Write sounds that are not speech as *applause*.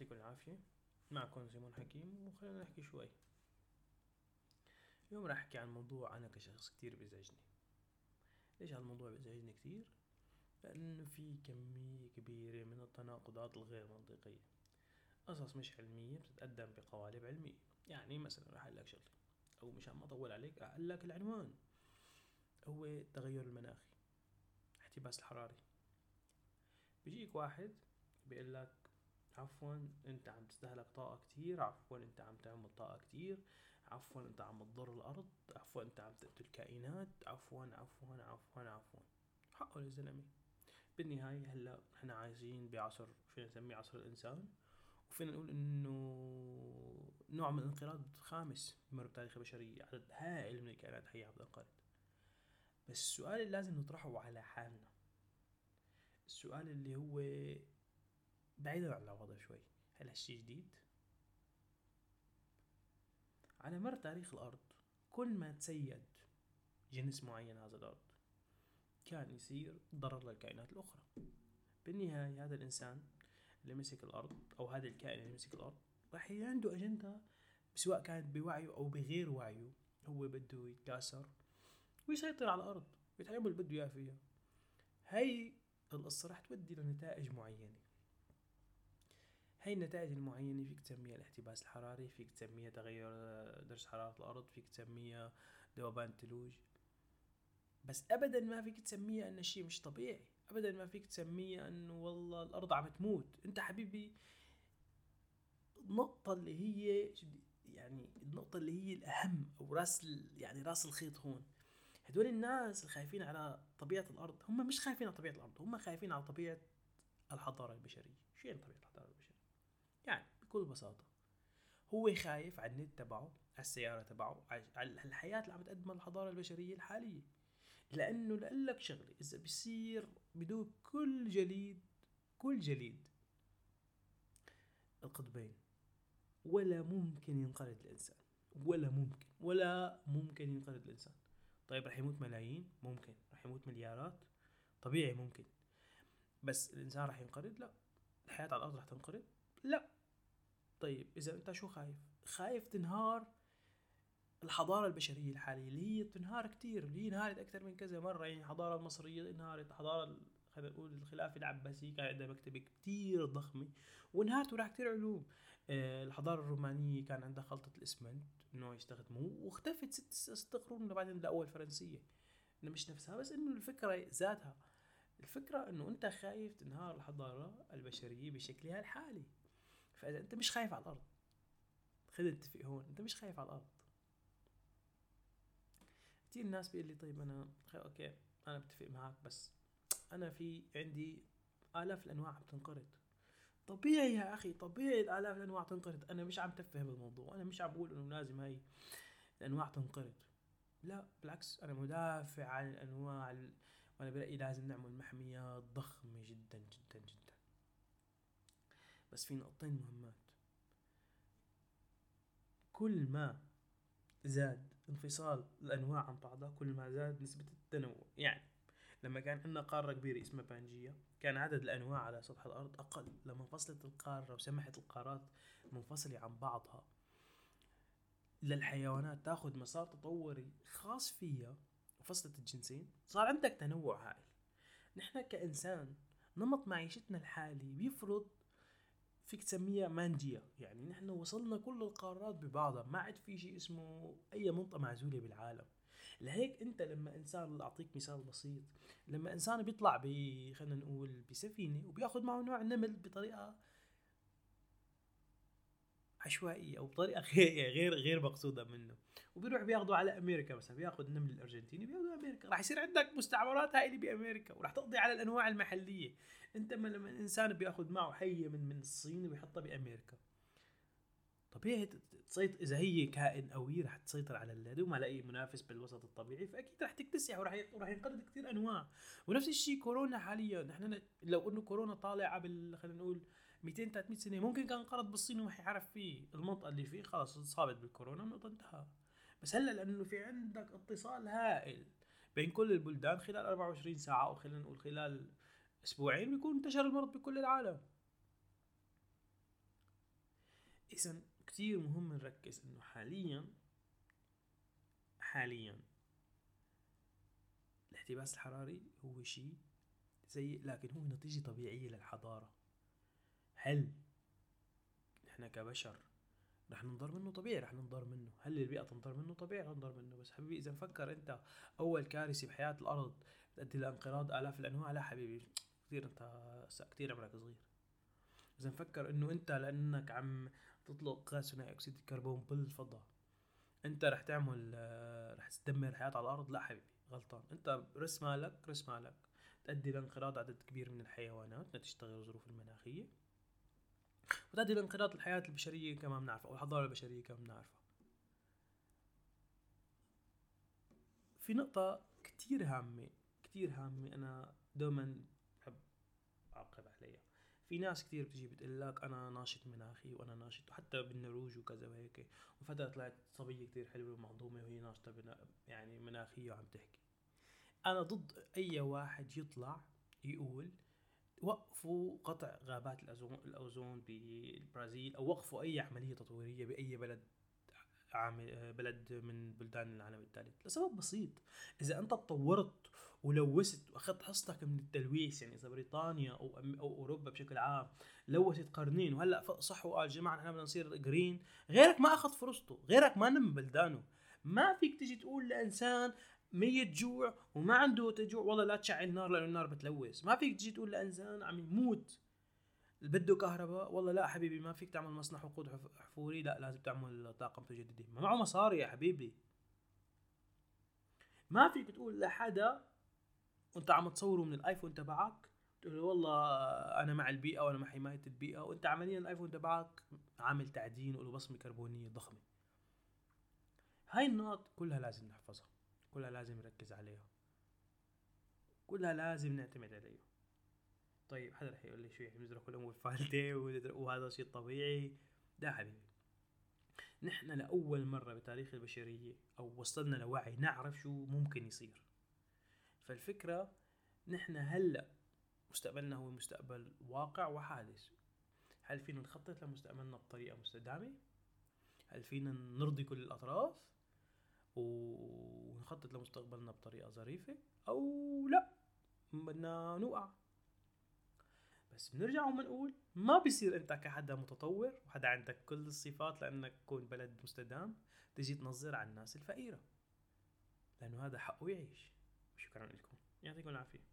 يعطيكم العافية. معكم سيمون حكيم وخلينا نحكي شوي. اليوم راح أحكي عن موضوع أنا كشخص كتير بيزعجني. ليش هالموضوع بيزعجني كتير؟ لأنه في كمية كبيرة من التناقضات الغير منطقية. قصص مش علمية بتتقدم بقوالب علمية. يعني مثلا راح أقول لك شغلة. أو مشان ما أطول عليك أقول لك العنوان. هو التغير المناخي. احتباس الحراري. بيجيك واحد بيقول لك عفوا أنت عم تستهلك طاقة كتير عفوا أنت عم تعمل طاقة كتير عفوا أنت عم تضر الأرض عفوا أنت عم تقتل كائنات عفوا عفوا عفوا عفوا. حقه للزلمة بالنهاية هلأ إحنا عايشين بعصر فينا نسميه عصر الإنسان وفينا نقول إنه نوع من الانقراض خامس بمر بتاريخ البشرية عدد هائل من الكائنات الحية عم تنقرض بس السؤال اللي لازم نطرحه على حالنا السؤال اللي هو بعيدا عن الوضع شوي. هل هالشي جديد؟ على مر تاريخ الأرض كل ما تسيد جنس معين هذا الأرض كان يصير ضرر للكائنات الأخرى. بالنهاية هذا الإنسان اللي مسك الأرض أو هذا الكائن اللي مسك الأرض راح عنده أجندة سواء كانت بوعيه أو بغير وعيه. هو بده يتكاثر ويسيطر على الأرض ويتعمل اللي بده إياه فيها. هاي القصة راح تودي لنتائج معينة. هاي النتائج المعينة فيك تسميها الاحتباس الحراري فيك تسميها تغير درجة حرارة الأرض فيك تسميها ذوبان الثلوج. بس أبدا ما فيك تسميها أن الشيء مش طبيعي. أبدا ما فيك تسميها أنه والله الأرض عم تموت. أنت حبيبي النقطة اللي هي يعني النقطة اللي هي الأهم أو راس يعني راس الخيط هون. هدول الناس الخايفين على طبيعة الأرض هم مش خايفين على طبيعة الأرض هم خايفين على طبيعة الحضارة البشرية. شو يعني طبيعة الحضارة بكل بساطة. هو خايف على النت تبعه على السيارة تبعه على الحياة اللي عم تقدمها الحضارة البشرية الحالية. لأنه لك شغلة إذا بصير بدون كل جليد كل جليد القطبين ولا ممكن ينقرض الإنسان. ولا ممكن ولا ممكن ينقرض الإنسان. طيب رح يموت ملايين؟ ممكن. رح يموت مليارات؟ طبيعي ممكن. بس الإنسان رح ينقرض؟ لا. الحياة على الأرض رح تنقرض؟ لا. طيب إذا أنت شو خايف؟ خايف تنهار الحضارة البشرية الحالية اللي هي بتنهار كتير اللي هي انهارت أكثر من كذا مرة يعني الحضارة المصرية انهارت الحضارة خلينا نقول الخلافة العباسية كان عندها مكتبة كتير ضخمة وانهارت وراح كتير علوم. آه الحضارة الرومانية كان عندها خلطة الإسمنت إنه يستخدموه واختفت ست ست قرون بعدين لقوا الفرنسية إنه مش نفسها بس إنه الفكرة ذاتها. الفكرة إنه أنت خايف تنهار الحضارة البشرية بشكلها الحالي. فإذا أنت مش خايف على الأرض خلينا نتفق هون أنت مش خايف على الأرض. كثير الناس بيقول لي طيب أنا أوكي أنا بتفق معك بس أنا في عندي آلاف الأنواع عم تنقرض طبيعي يا أخي طبيعي الآلاف الأنواع تنقرض. أنا مش عم تفه بالموضوع أنا مش عم بقول إنه لازم هاي الأنواع تنقرض. لا بالعكس أنا مدافع عن الأنواع وأنا برأيي لازم نعمل محميات ضخمة جدا جدا جدا. بس في نقطتين مهمات. كل ما زاد انفصال الأنواع عن بعضها كل ما زاد نسبة التنوع. يعني لما كان عندنا قارة كبيرة اسمها بانجيا كان عدد الأنواع على سطح الأرض أقل. لما انفصلت القارة وسمحت القارات منفصلة عن بعضها للحيوانات تاخذ مسار تطوري خاص فيها وفصلت الجنسين صار عندك تنوع هائل نحن كإنسان نمط معيشتنا الحالي بيفرض فيك تسميها مانجيا يعني نحن وصلنا كل القارات ببعضها. ما عاد في شيء اسمه أي منطقة معزولة بالعالم. لهيك أنت لما إنسان اعطيك مثال بسيط لما إنسان بيطلع ب خلينا نقول بسفينة وبياخذ معه نوع نمل بطريقة عشوائية أو بطريقة *laughs* غير غير غير مقصودة منه. وبيروح بياخذوا على أمريكا مثلا بياخذ النمل الأرجنتيني بياخذوا أمريكا. راح يصير عندك مستعمرات هائله بأمريكا وراح تقضي على الأنواع المحلية. أنت لما الانسان بياخذ معه حية من من الصين ويحطها بأمريكا. طبيعي تسيطر إذا هي كائن قوي رح تسيطر على الهدوء ما لاقي منافس بالوسط الطبيعي فأكيد رح تكتسح وراح وراح ينقرض كثير أنواع. ونفس الشيء كورونا حاليا. نحن لو إنه كورونا طالع قبل خلينا نقول 200 300 سنة. ممكن كان انقرض بالصين وما حيعرف فيه المنطقة اللي فيه. خلص صابت بالكورونا النقطه انتهى. بس هلأ لأنه في عندك اتصال هائل بين كل البلدان خلال 24 ساعة أو خلينا نقول خلال أسبوعين بيكون انتشر المرض بكل العالم. فاذا كتير مهم نركز إنه حاليا حاليا الاحتباس الحراري هو شيء سيء لكن هو نتيجة طبيعية للحضارة. هل نحن كبشر رح ننضر منه؟ طبيعي رح ننضر منه. هل البيئة تنضر منه؟ طبيعي رح ننضر منه. بس حبيبي إذا مفكر أنت أول كارثة بحياة الأرض تؤدي لانقراض آلاف الأنواع لا حبيبي كثير أنت كثير عمرك صغير. إذا مفكر إنه أنت لأنك عم تطلق غاز ثاني أكسيد الكربون بالفضاء أنت رح تعمل رح تدمر الحياة على الأرض؟ لا حبيبي غلطان. أنت رس مالك رس مالك. تؤدي لانقراض عدد كبير من الحيوانات نتيجة تغير الظروف المناخية. وتؤدي لانقراض الحياة البشرية كما بنعرفها أو الحضارة البشرية كما بنعرفها في نقطة كتير هامة كتير هامة أنا دوما بحب أعقب عليها. في ناس كتير بتجي بتقول لك أنا ناشط مناخي وأنا ناشط وحتى بالنرويج وكذا وهيك. وفترة طلعت صبية كتير حلوة ومعظومة وهي ناشطة يعني مناخية وعم تحكي. أنا ضد أي واحد يطلع يقول وقفوا قطع غابات الأوزون بالبرازيل أو وقفوا أي عملية تطويرية بأي بلد عامل بلد من بلدان العالم الثالث. لسبب بسيط إذا أنت تطورت ولوثت وأخذت حصتك من التلويث يعني إذا بريطانيا أو أو أوروبا بشكل عام لوثت قرنين وهلأ صح وقال جماعة نحن بدنا نصير جرين غيرك ما أخذ فرصته غيرك ما نم بلدانه. ما فيك تيجي تقول لإنسان ميت جوع وما عنده تجوع والله لا تشعل نار لأنه النار بتلوث. ما فيك تجي تقول لإنسان عم يموت بده كهرباء. والله لا حبيبي ما فيك تعمل مصنع وقود حفوري. لا لازم تعمل طاقه متجدده ما معه مصاري يا حبيبي. ما فيك تقول لحدا وأنت عم تصوره من الآيفون تبعك تقول له والله أنا مع البيئة وأنا مع حماية البيئة. وأنت عمليا الآيفون تبعك عامل تعدين وله بصمة كربونية ضخمة. هاي النقط كلها لازم نحفظها. كلها لازم نركز عليها. كلها لازم نعتمد عليها. طيب حدا رح يقول لي شو يعني بنزرع كل امور فالتة *laughs* وهذا شيء طبيعي؟ لا حبيبي. نحن لأول مرة بتاريخ البشرية أو وصلنا لوعي نعرف شو ممكن يصير. فالفكرة نحن هلأ مستقبلنا هو مستقبل واقع وحادث. هل فينا نخطط لمستقبلنا بطريقة مستدامة؟ هل فينا نرضي كل الأطراف؟ ونخطط لمستقبلنا بطريقة ظريفة أو لا. بدنا نوقع. بس بنرجع وبنقول ما بيصير أنت كحدا متطور وحدا عندك كل الصفات لأنك تكون بلد مستدام تجي تنظر على الناس الفقيرة. لأنه هذا حقه يعيش. شكرا لكم. يعطيكم العافية.